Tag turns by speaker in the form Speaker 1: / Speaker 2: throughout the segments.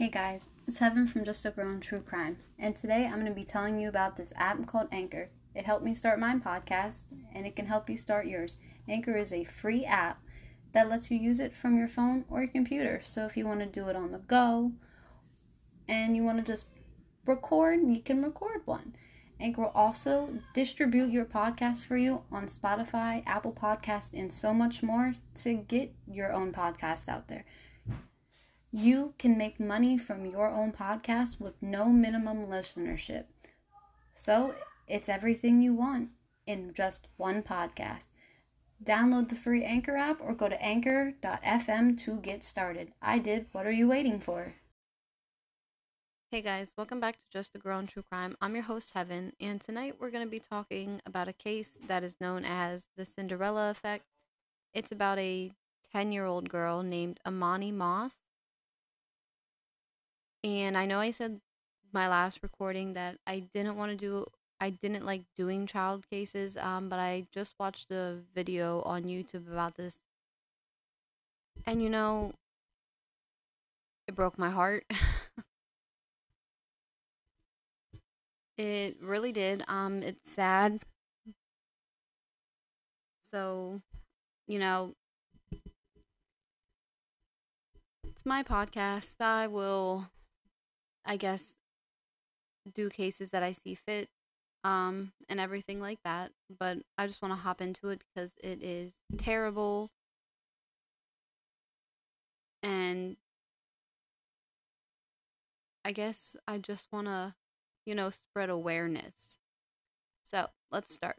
Speaker 1: Hey guys, it's Heaven from Just a Girl in True Crime, and today I'm going to be telling you about this app called Anchor. It helped me start my podcast, and it can help you start yours. Anchor is a free app that lets you use it from your phone or your computer. So if you want to do it on the go and you want to just record, you can record one. Anchor will also distribute your podcast for you on Spotify, Apple Podcast, and so much more to get your own podcast out there. You can make money from your own podcast with no minimum listenership. So it's everything you want in just one podcast. Download the free Anchor app or go to anchor.fm to get started. I did. What are you waiting for? Hey guys, welcome back to Just a Girl in True Crime. I'm your host, Heaven, and tonight we're going to be talking about a case that is known as the Cinderella Effect. It's about a 10 year old girl named Emani Moss and I know I said my last recording that I didn't want to do I didn't like doing child cases um but I just watched a video on YouTube about this. And you know it broke my heart. it really did. Um it's sad. So, you know, it's my podcast. I will I guess, do cases that I see fit um, and everything like that. But I just want to hop into it because it is terrible. And I guess I just want to, you know, spread awareness. So let's start.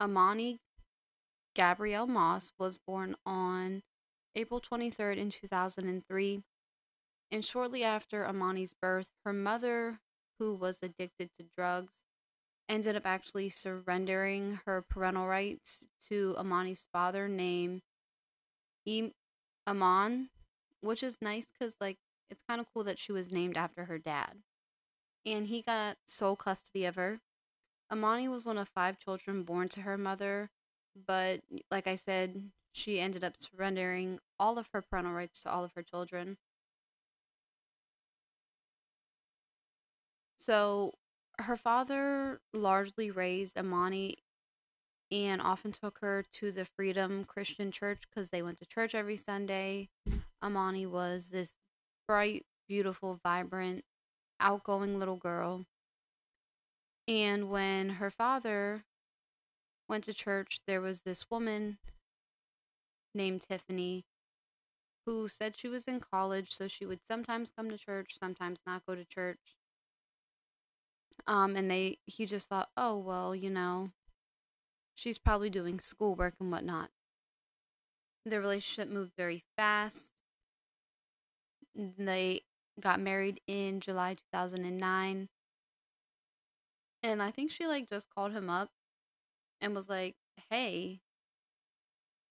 Speaker 1: Emani Gabrielle Moss was born on April 23rd in 2003 and shortly after Emani's birth, her mother, who was addicted to drugs, ended up actually surrendering her parental rights to Emani's father named e- Eman, which is nice because, like, it's kind of cool that she was named after her dad. And he got sole custody of her. Emani was one of five children born to her mother, but like I said, she ended up surrendering all of her parental rights to all of her children. So her father largely raised Emani and often took her to the Freedom Christian Church because they went to church every Sunday. Emani was this bright, beautiful, vibrant, outgoing little girl. And when her father went to church, there was this woman named Tiffany who said she was in college, so she would sometimes come to church, sometimes not go to church. Um, and they he just thought, oh well, you know, she's probably doing schoolwork and whatnot. Their relationship moved very fast. They got married in July 2009. And I think she like just called him up and was like, "Hey,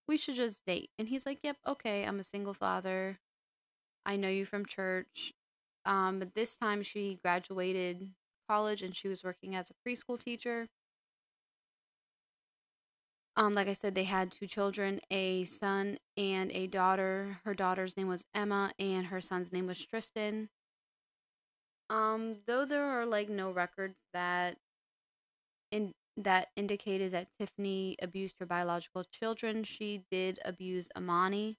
Speaker 1: we should just date." And he's like, "Yep, okay. I'm a single father. I know you from church." Um, but this time she graduated college and she was working as a preschool teacher. Um, like I said, they had two children, a son and a daughter. Her daughter's name was Emma and her son's name was Tristan. Um, though there are like no records that in that indicated that Tiffany abused her biological children, she did abuse Emani.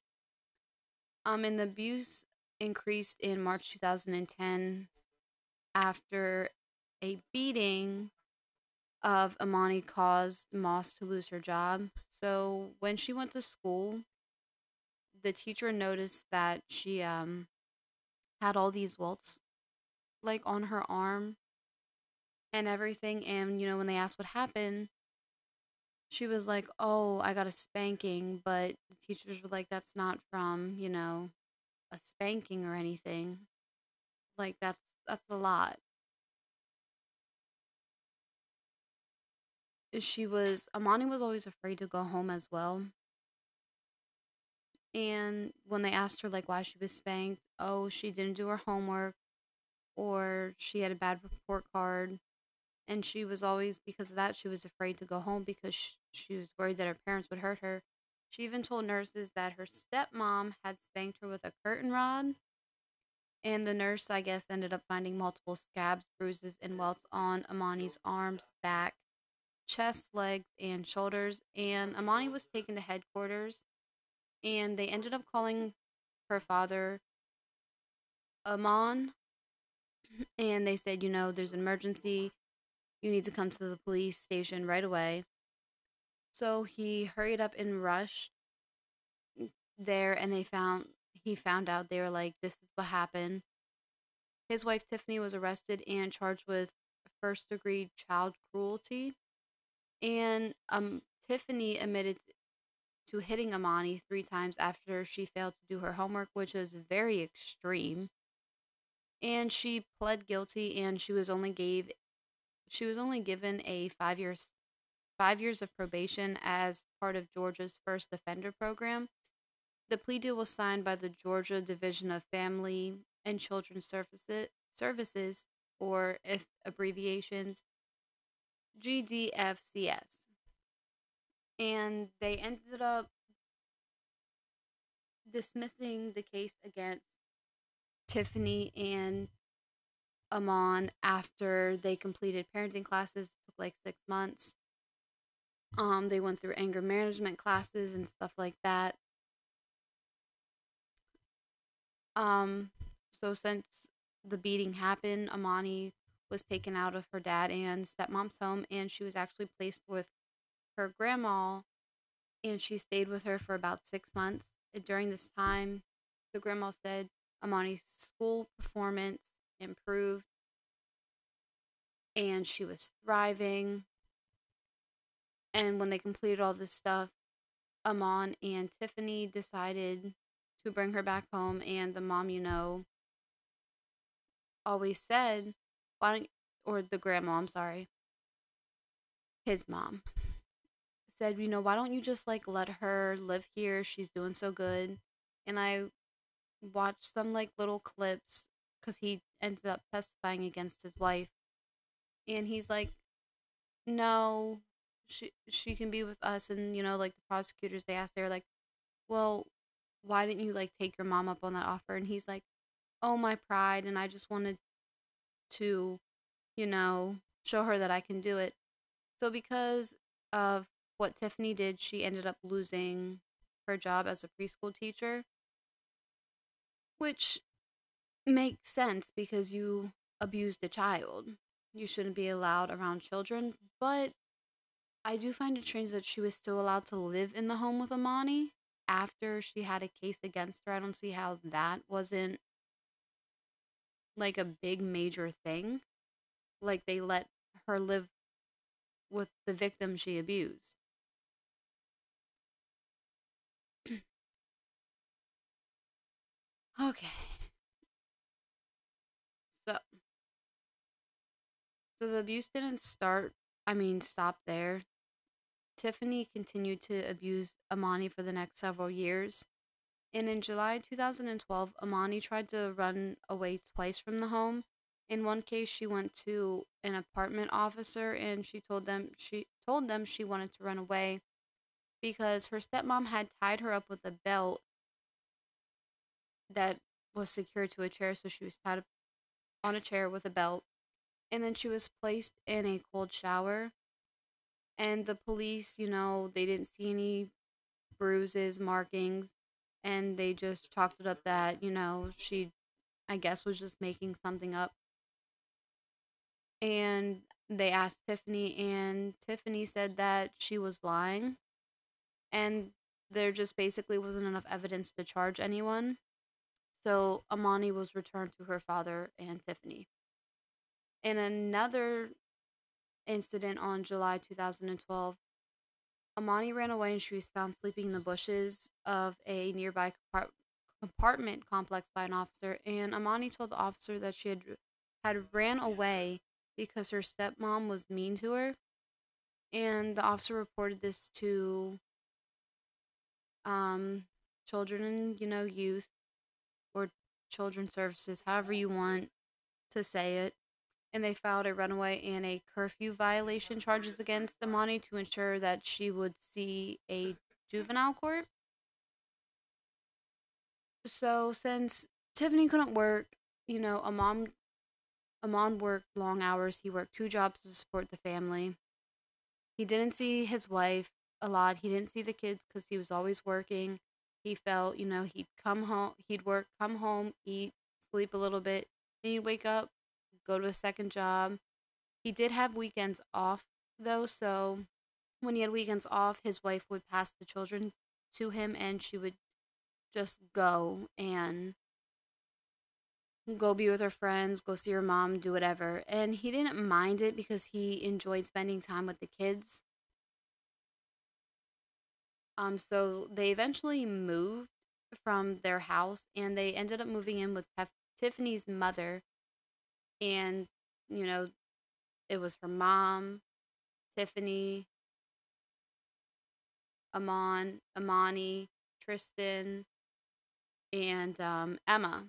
Speaker 1: Um, and the abuse increased in March 2010 after a beating of Emani caused Moss to lose her job. So when she went to school, the teacher noticed that she um had all these welts like on her arm and everything. And you know when they asked what happened she was like oh i got a spanking. But the teachers were like that's not from you know a spanking or anything. Like that's that's a lot she was Emani was always afraid to go home as well. And when they asked her like why she was spanked, oh, she didn't do her homework or she had a bad report card. And she was always because of that she was afraid to go home because she, she was worried that her parents would hurt her. She even told nurses that her stepmom had spanked her with a curtain rod And the nurse, I guess, ended up finding multiple scabs, bruises, and welts on Emani's arms, back, chest, legs, and shoulders. And Emani was taken to headquarters, and they ended up calling her father Eman. And they said, you know, there's an emergency. You need to come to the police station right away. So he hurried up and rushed there, and they found he found out they were like, this is what happened. His wife Tiffany was arrested and charged with first degree child cruelty. And um, Tiffany admitted to hitting Emani three times after she failed to do her homework, which is very extreme. And she pled guilty and she was only gave she was only given a five years five years of probation as part of Georgia's first offender program. The plea deal was signed by the Georgia Division of Family and Children's Services, or if abbreviations, GDFCS. And they ended up dismissing the case against Tiffany and Eman after they completed parenting classes. Took like six months. Um, they went through anger management classes and stuff like that. Um, so since the beating happened, Emani was taken out of her dad and stepmom's home, and she was actually placed with her grandma, and she stayed with her for about six months. During this time, the grandma said Emani's school performance improved, and she was thriving. And when they completed all this stuff, Eman and Tiffany decided to bring her back home and the mom you know always said why don't or the grandma i'm sorry his mom said you know why don't you just like let her live here she's doing so good and i watched some like little clips because he ended up testifying against his wife and he's like no she she can be with us and you know like the prosecutors they asked they're like well why didn't you like take your mom up on that offer? And he's like, oh, my pride. And I just wanted to, you know, show her that I can do it. So because of what Tiffany did, she ended up losing her job as a preschool teacher, which makes sense because you abused a child. You shouldn't be allowed around children, but I do find it strange that she was still allowed to live in the home with Emani after she had a case against her. I don't see how that wasn't like a big major thing. Like they let her live with the victim she abused. okay. So So the abuse didn't start, I mean stop there. Tiffany continued to abuse Emani for the next several years. And in July 2012, Emani tried to run away twice from the home. In one case, she went to an apartment officer and she told them she told them she wanted to run away because her stepmom had tied her up with a belt that was secured to a chair. So she was tied up on a chair with a belt. And then she was placed in a cold shower. And the police, you know, they didn't see any bruises, markings, and they just chalked it up that, you know, she, I guess, was just making something up. And they asked Tiffany, and Tiffany said that she was lying, and there just basically wasn't enough evidence to charge anyone. So Emani was returned to her father and Tiffany. In another incident on July 2012, Emani ran away and she was found sleeping in the bushes of a nearby compart- apartment complex by an officer. And Emani told the officer that she had had ran away because her stepmom was mean to her. And the officer reported this to um, children and you know youth or children's services, however you want to say it and they filed a runaway and a curfew violation charges against Emani to ensure that she would see a juvenile court. So, since Tiffany couldn't work you know, Eman Eman worked long hours. He worked two jobs to support the family. He didn't see his wife a lot. He didn't see the kids because he was always working. He felt, you know, he'd come home, he'd work, come home, eat, sleep a little bit, then he'd wake up, go to a second job. He did have weekends off though, so when he had weekends off, his wife would pass the children to him and she would just go and go be with her friends, go see her mom, do whatever. And he didn't mind it because he enjoyed spending time with the kids. Um so they eventually moved from their house and they ended up moving in with Tiffany's mother and you know it was her mom, Tiffany, Eman, Emani, Tristan, and um, Emma.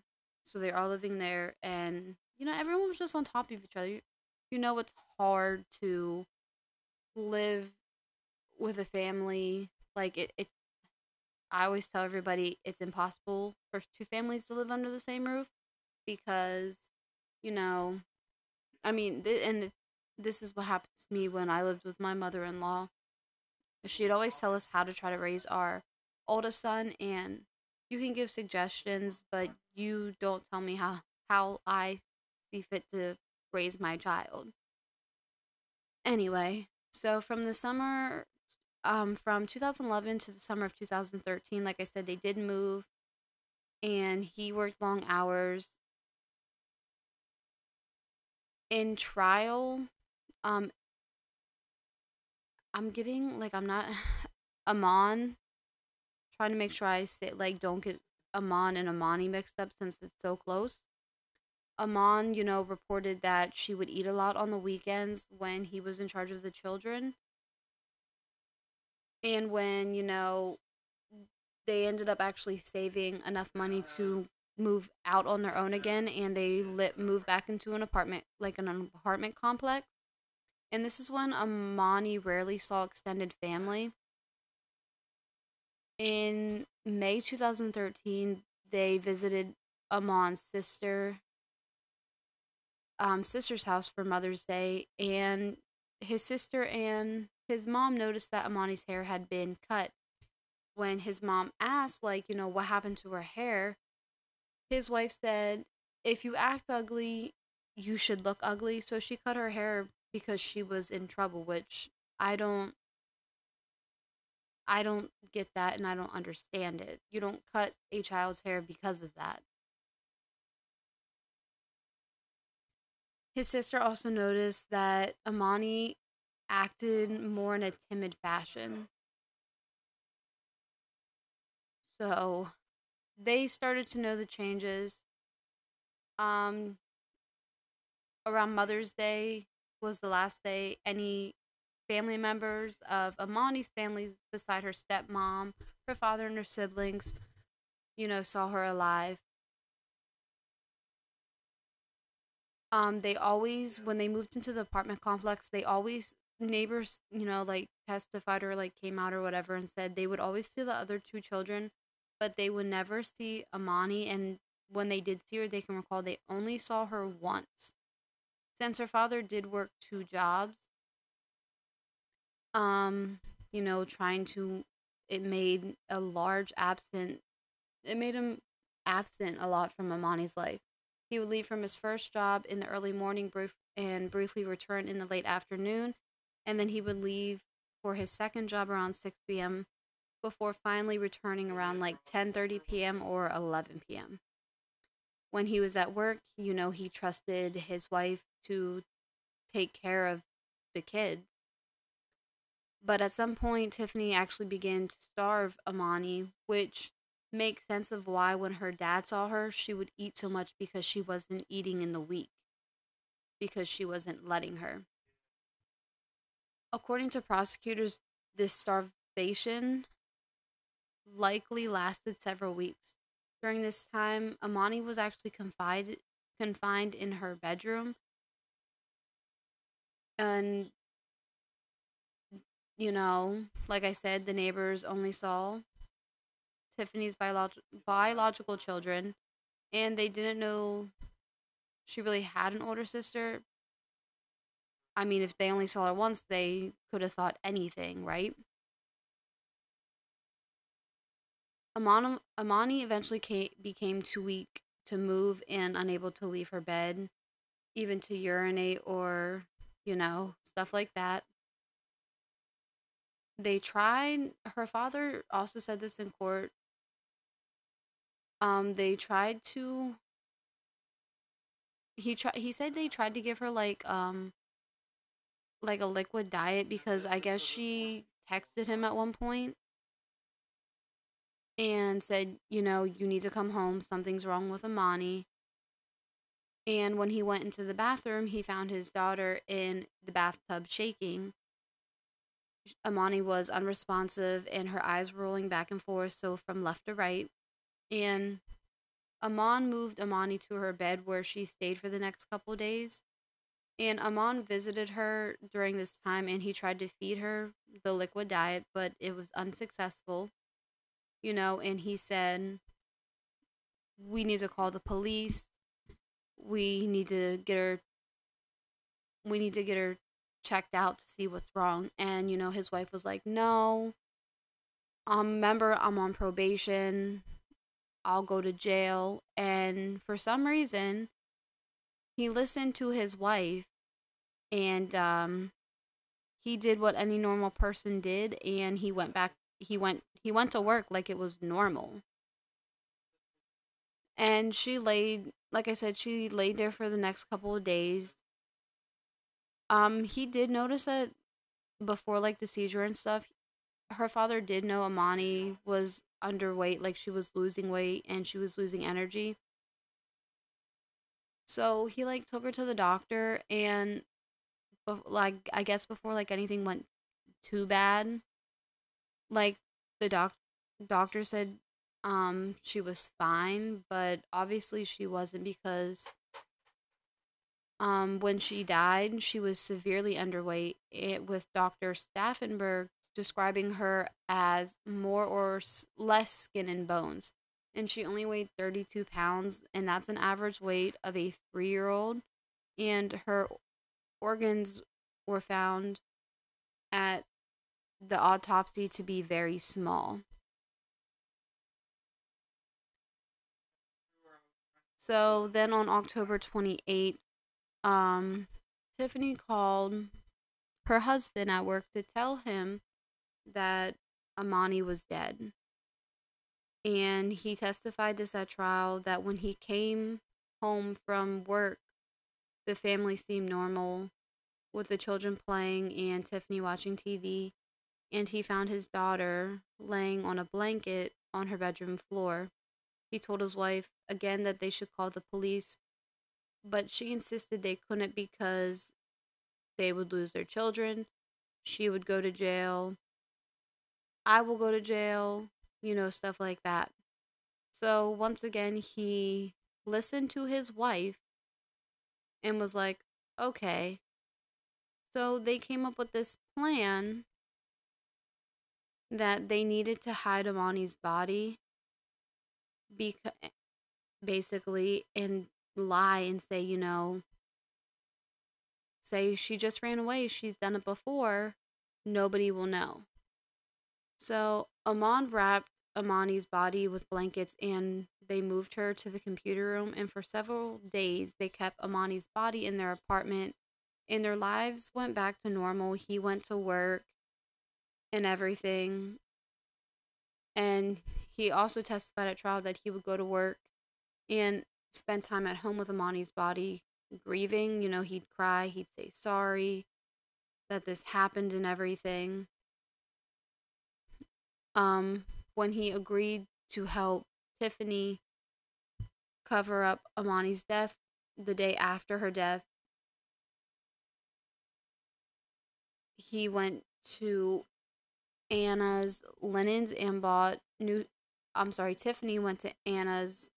Speaker 1: So they're all living there, and you know everyone was just on top of each other. You, you know it's hard to live with a family like it, it. I always tell everybody it's impossible for two families to live under the same roof because you know, I mean, th- and this is what happened to me when I lived with my mother-in-law. She'd always tell us how to try to raise our oldest son and you can give suggestions but you don't tell me how how i see fit to raise my child. Anyway so from the summer um from 2011 to the summer of 2013 like i said they did move and he worked long hours in trial um I'm getting like I'm not Eman. Trying to make sure I say like don't get Eman and Emani mixed up since it's so close. Eman, you know, reported that she would eat a lot on the weekends when he was in charge of the children. And when, you know, they ended up actually saving enough money to move out on their own again and they lit move back into an apartment like an apartment complex and this is when Emani rarely saw extended family. In May 2013, they visited Eman's sister, um, sister's house for Mother's Day, and his sister and his mom noticed that Emani's hair had been cut. When his mom asked, like, you know, what happened to her hair, his wife said, if you act ugly, you should look ugly. So she cut her hair because she was in trouble, which I don't I don't get that and I don't understand it. You don't cut a child's hair because of that. His sister also noticed that Emani acted more in a timid fashion. So they started to know the changes. Um around Mother's Day, was the last day any family members of Emani's family, beside her stepmom, her father, and her siblings, you know, saw her alive. Um, they always, when they moved into the apartment complex, they always neighbors, you know, like testified or like came out or whatever and said they would always see the other two children, but they would never see Emani. And when they did see her, they can recall they only saw her once since her father did work two jobs, um, you know, trying to, it made a large absent, it made him absent a lot from Emani's life. He would leave from his first job in the early morning brief, and briefly return in the late afternoon, and then he would leave for his second job around 6 p.m. before finally returning around like 10:30 p.m. or 11 p.m. When he was at work, you know, he trusted his wife to take care of the kid. But at some point, Tiffany actually began to starve Emani, which makes sense of why when her dad saw her, she would eat so much because she wasn't eating in the week, because she wasn't letting her. According to prosecutors, this starvation likely lasted several weeks. During this time, Emani was actually confined confined in her bedroom and you know, like I said, the neighbors only saw Tiffany's biolog- biological children, and they didn't know she really had an older sister. I mean, if they only saw her once, they could have thought anything, right? Emani, Emani eventually came, became too weak to move and unable to leave her bed, even to urinate or, you know, stuff like that. They tried, her father also said this in court. Um, they tried to he tried he said they tried to give her like um like a liquid diet because I guess she texted him at one point and said, you know, you need to come home. Something's wrong with Emani. And when he went into the bathroom, he found his daughter in the bathtub shaking. Emani was unresponsive and her eyes were rolling back and forth, so from left to right. And Eman moved Emani to her bed where she stayed for the next couple days. And Eman visited her during this time and he tried to feed her the liquid diet, but it was unsuccessful you know, and he said, We need to call the police. We need to get her we need to get her checked out to see what's wrong. And, you know, his wife was like, No. Um, remember I'm on probation. I'll go to jail. And for some reason, he listened to his wife and um he did what any normal person did and he went back he went he went to work like it was normal. And she laid, like I said, she laid there for the next couple of days. Um, he did notice that before like the seizure and stuff, her father did know Emani was underweight, like she was losing weight and she was losing energy. So he like took her to the doctor and like I guess before like anything went too bad, like the doc doctor said um she was fine, but obviously she wasn't because um when she died, she was severely underweight it, with Dr. Staffenberg describing her as more or less skin and bones. And she only weighed 32 pounds, and that's an average weight of a three year old. And her organs were found at the autopsy to be very small. So then on October 28th, um, Tiffany called her husband at work to tell him that Emani was dead. And he testified this at trial that when he came home from work, the family seemed normal with the children playing and Tiffany watching TV and he found his daughter laying on a blanket on her bedroom floor. He told his wife again that they should call the police, but she insisted they couldn't because they would lose their children. She would go to jail. I will go to jail, you know, stuff like that. So once again, he listened to his wife and was like, okay. So they came up with this plan that they needed to hide Emani's body mm-hmm. because eh, basically and lie and say, you know, say she just ran away, she's done it before, nobody will know. So Eman wrapped Emani's body with blankets and they moved her to the computer room and for several days they kept Emani's body in their apartment and their lives went back to normal. He went to work and everything. And he also testified at trial that he would go to work and spend time at home with Emani's body, grieving. You know, he'd cry, he'd say sorry that this happened and everything. Um, when he agreed to help Tiffany cover up Emani's death the day after her death, he went to Anna's linens and bought new I'm sorry, Tiffany went to Anna's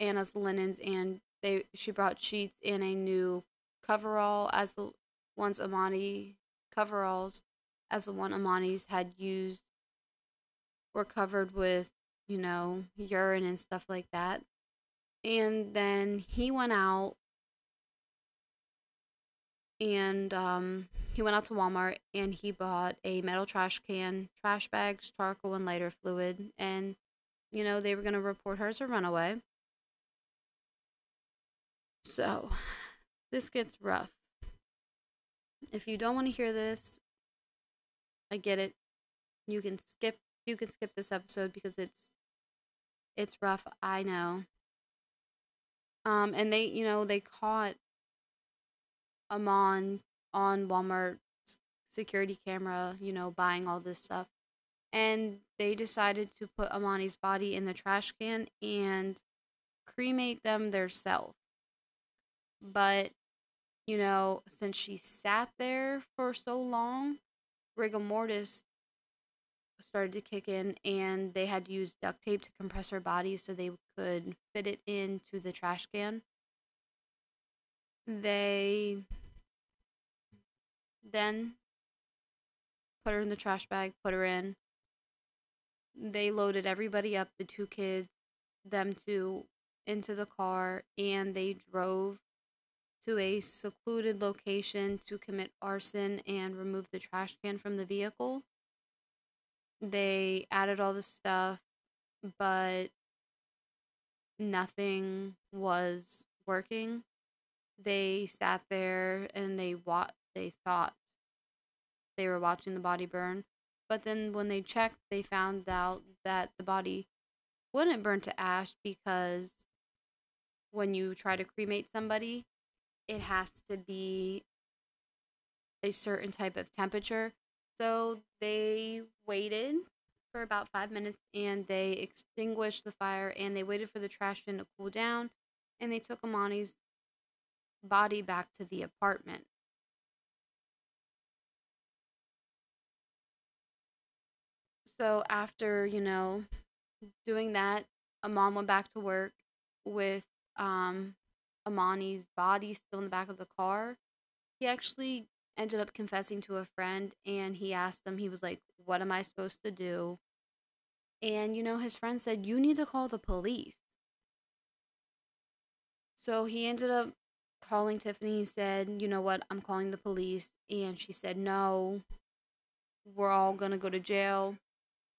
Speaker 1: Anna's linens and they she brought sheets and a new coverall as the ones Emani coveralls as the one Emani's had used were covered with, you know, urine and stuff like that. And then he went out and um, he went out to Walmart and he bought a metal trash can, trash bags, charcoal, and lighter fluid. And, you know, they were going to report her as a runaway. So, this gets rough. If you don't want to hear this, I get it. You can skip you can skip this episode because it's it's rough, I know. Um and they, you know, they caught Eman on Walmart security camera, you know, buying all this stuff. And they decided to put Emani's body in the trash can and cremate them themselves. But, you know, since she sat there for so long, rigor mortis started to kick in and they had to use duct tape to compress her body so they could fit it into the trash can. They then put her in the trash bag, put her in. They loaded everybody up, the two kids, them two, into the car, and they drove to a secluded location to commit arson and remove the trash can from the vehicle. They added all the stuff, but nothing was working. They sat there and they wa- they thought they were watching the body burn. But then when they checked, they found out that the body wouldn't burn to ash because when you try to cremate somebody, it has to be a certain type of temperature. So they waited for about five minutes and they extinguished the fire and they waited for the trash bin to cool down and they took Emani's body back to the apartment. So after, you know, doing that, a mom went back to work with um Emani's body still in the back of the car. He actually ended up confessing to a friend and he asked them, he was like, What am I supposed to do? And, you know, his friend said, You need to call the police. So he ended up calling Tiffany and said, You know what? I'm calling the police. And she said, No, we're all going to go to jail.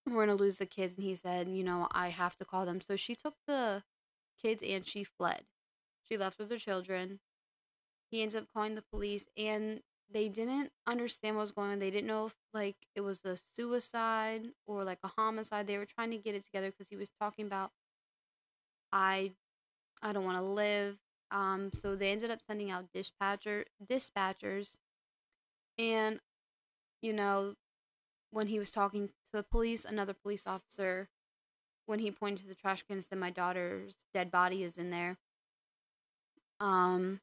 Speaker 1: We're to lose the kids. And he said, You know, I have to call them. So she took the kids and she fled. She left with her children. He ended up calling the police and they didn't understand what was going on. They didn't know if like it was a suicide or like a homicide. They were trying to get it together because he was talking about I I don't want to live. Um so they ended up sending out dispatcher dispatchers and you know when he was talking to the police, another police officer when he pointed to the trash can and said my daughter's dead body is in there. Um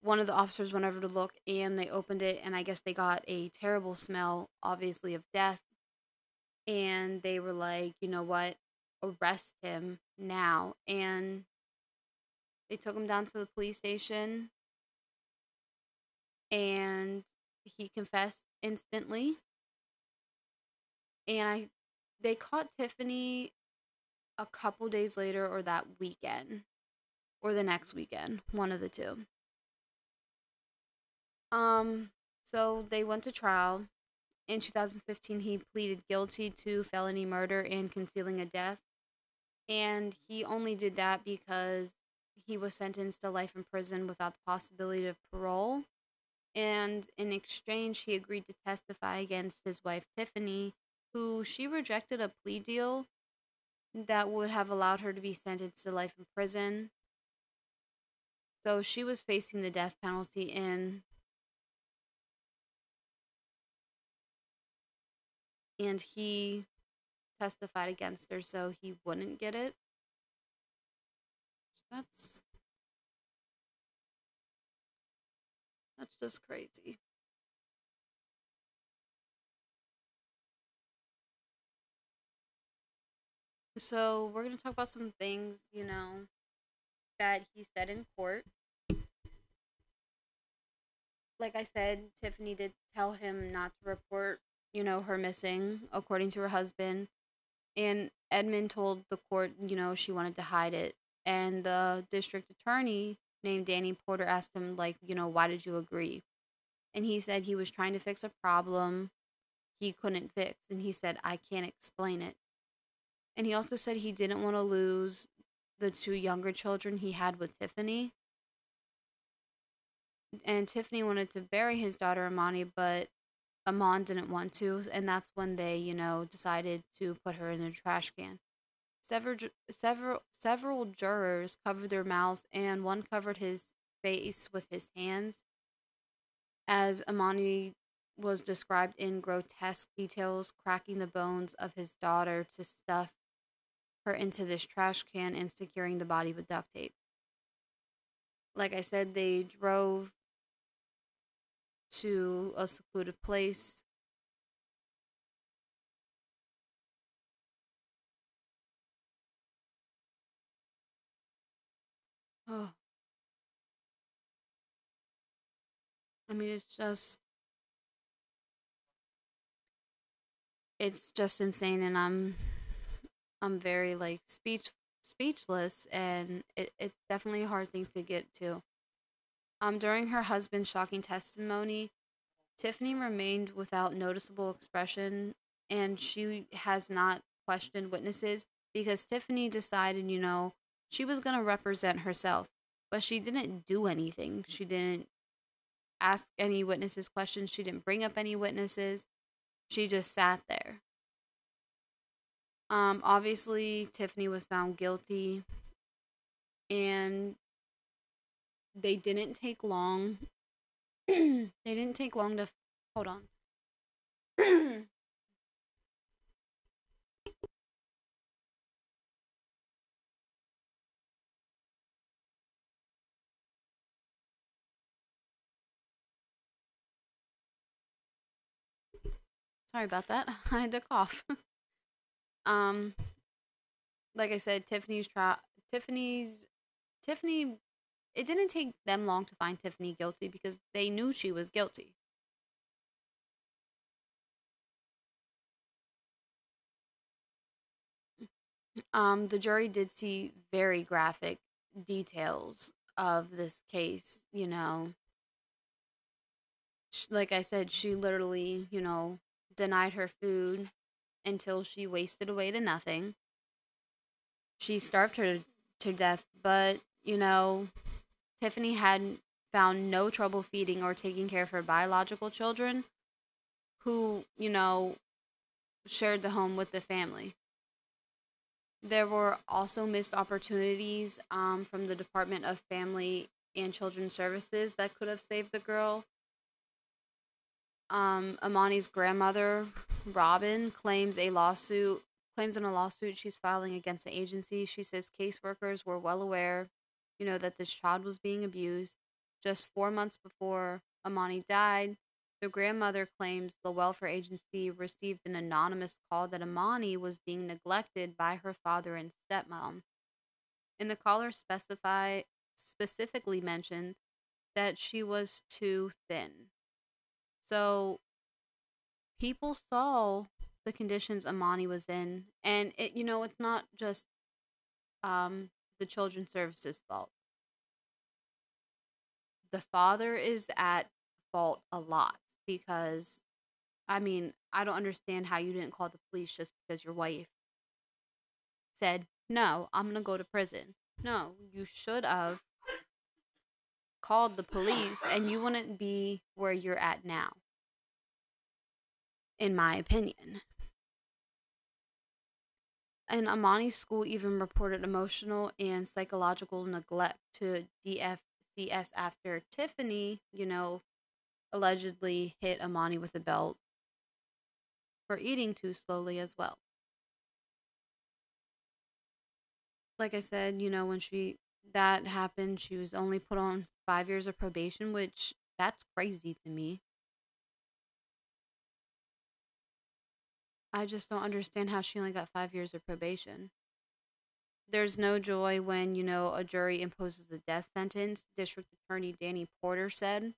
Speaker 1: one of the officers went over to look and they opened it and I guess they got a terrible smell, obviously of death. And they were like, you know what, arrest him now. And they took him down to the police station and he confessed instantly. And I they caught Tiffany a couple days later or that weekend or the next weekend, one of the two. Um, so they went to trial. In 2015, he pleaded guilty to felony murder and concealing a death. And he only did that because he was sentenced to life in prison without the possibility of parole. And in exchange, he agreed to testify against his wife, Tiffany, who she rejected a plea deal that would have allowed her to be sentenced to life in prison. So she was facing the death penalty in and he testified against her so he wouldn't get it. That's that's just crazy. So, we're going to talk about some things, you know, that he said in court. Like I said, Tiffany did tell him not to report you know, her missing, according to her husband. And Edmund told the court, you know, she wanted to hide it. And the district attorney named Danny Porter asked him, like, you know, why did you agree? And he said he was trying to fix a problem he couldn't fix. And he said, I can't explain it. And he also said he didn't want to lose the two younger children he had with Tiffany. And Tiffany wanted to bury his daughter Emani, but Eman didn't want to, and that's when they, you know, decided to put her in a trash can. Several, several, several jurors covered their mouths, and one covered his face with his hands. As Emani was described in grotesque details, cracking the bones of his daughter to stuff her into this trash can and securing the body with duct tape. Like I said, they drove to a secluded place Oh. I mean, it's just. It's just insane, and I'm. I'm very, like, speech speechless, and it, it's definitely a hard thing to get to. Um, during her husband's shocking testimony, Tiffany remained without noticeable expression, and she has not questioned witnesses because Tiffany decided, you know, she was going to represent herself, but she didn't do anything. She didn't ask any witnesses questions. She didn't bring up any witnesses. She just sat there. Um, obviously, Tiffany was found guilty, and they didn't take long. they didn't take long to hold on. Sorry about that. I had to cough. um, like I said, Tiffany's trial. Tiffany's Tiffany. It didn't take them long to find Tiffany guilty because they knew she was guilty. Um, the jury did see very graphic details of this case. You know, like I said, she literally, you know, denied her food until she wasted away to nothing. She starved her to death, but, you know, Tiffany had found no trouble feeding or taking care of her biological children who, you know, shared the home with the family. There were also missed opportunities um, from the Department of Family and Children Services that could have saved the girl um, Emani's grandmother, Robin, claims a lawsuit claims in a lawsuit she's filing against the agency. She says caseworkers were well aware, you know, that this child was being abused. Just four months before Emani died, the grandmother claims the welfare agency received an anonymous call that Emani was being neglected by her father and stepmom. And the caller specify specifically mentioned that she was too thin. So people saw the conditions Emani was in, and it you know it's not just um, the children's services fault. The father is at fault a lot because I mean, I don't understand how you didn't call the police just because your wife said, "No, I'm to go to prison." No, you should have called the police and you wouldn't be where you're at now. In my opinion. And Emani's school even reported emotional and psychological neglect to DFCS after Tiffany, you know, allegedly hit Emani with a belt for eating too slowly as well. Like I said, you know, when she that happened, she was only put on five years of probation, which that's crazy to me. I just don't understand how she only got five years of probation. There's no joy when, you know, a jury imposes a death sentence, District Attorney Danny Porter said.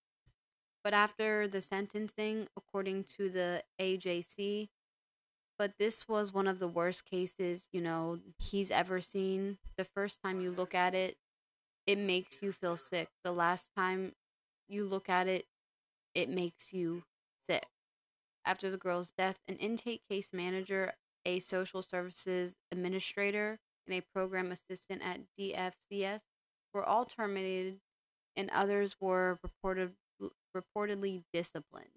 Speaker 1: But after the sentencing, according to the AJC, but this was one of the worst cases, you know, he's ever seen. The first time you look at it, it makes you feel sick. The last time you look at it, it makes you sick. After the girl's death, an intake case manager, a social services administrator, and a program assistant at DFCS were all terminated, and others were reported, reportedly disciplined.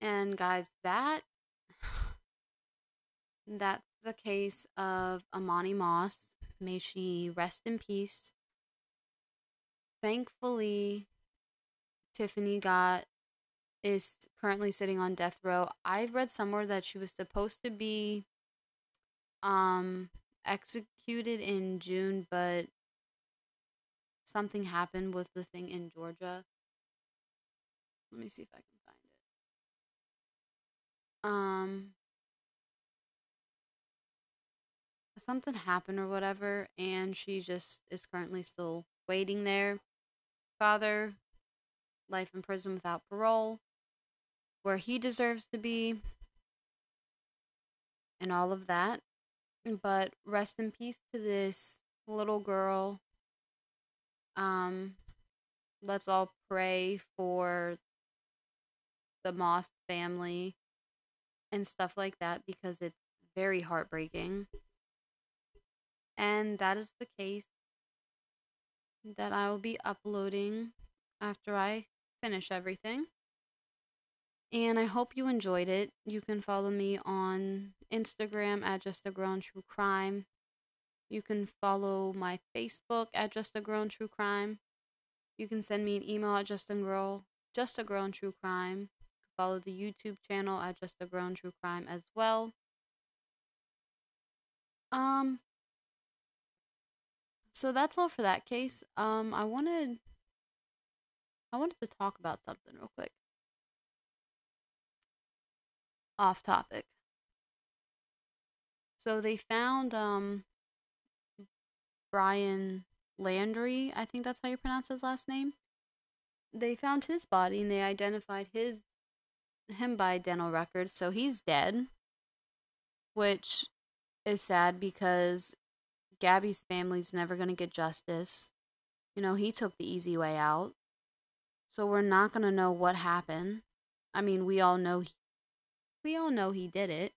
Speaker 1: And guys, that that's the case of Emani Moss. May she rest in peace. Thankfully, Tiffany got is currently sitting on death row. I've read somewhere that she was supposed to be um executed in June, but something happened with the thing in Georgia. Let me see if I can find it. Um something happened or whatever and she just is currently still waiting there. Father life in prison without parole where he deserves to be and all of that. But rest in peace to this little girl. Um, let's all pray for the Moss family and stuff like that because it's very heartbreaking. And that is the case that I will be uploading after I finish everything. And I hope you enjoyed it. You can follow me on Instagram at Just a Girl True Crime. You can follow my Facebook at Just a Girl True Crime. You can send me an email at Just a Girl, Just a Girl True Crime. Follow the YouTube channel at Just a Girl True Crime as well. Um. So that's all for that case. Um, I wanted, I wanted to talk about something real quick off topic. So they found um Brian Laundrie. I think that's how you pronounce his last name. They found his body and they identified his him by dental records, so he's dead. Which is sad because Gabby's family's never going to get justice. You know, he took the easy way out. So we're not going to know what happened. I mean, we all know he, we all know he did it,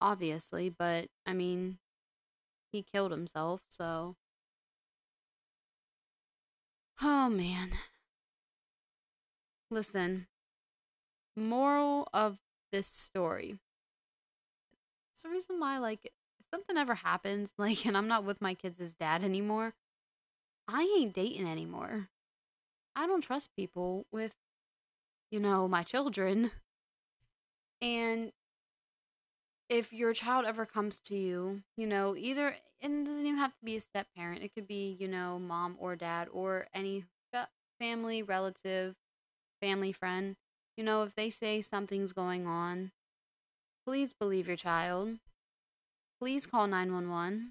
Speaker 1: obviously, but I mean, he killed himself, so. Oh man. Listen, moral of this story. It's the reason why, like, if something ever happens, like, and I'm not with my kids' as dad anymore, I ain't dating anymore. I don't trust people with, you know, my children. And if your child ever comes to you, you know, either, and it doesn't even have to be a step parent, it could be, you know, mom or dad or any family, relative, family friend, you know, if they say something's going on, please believe your child. Please call 911.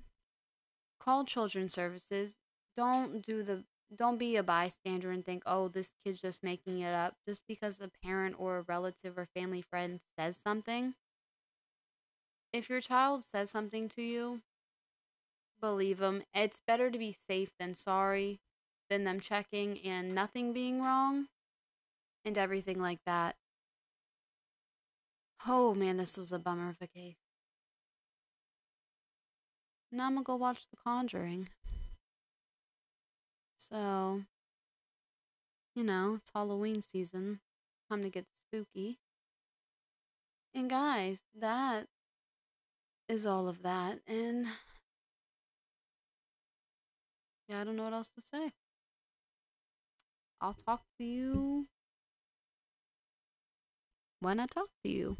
Speaker 1: Call children's services. Don't do the don't be a bystander and think, oh, this kid's just making it up just because a parent or a relative or family friend says something. If your child says something to you, believe them. It's better to be safe than sorry, than them checking and nothing being wrong and everything like that. Oh man, this was a bummer of a case. Now I'm gonna go watch The Conjuring. So, you know, it's Halloween season. Time to get spooky. And guys, that is all of that. And yeah, I don't know what else to say. I'll talk to you when I talk to you.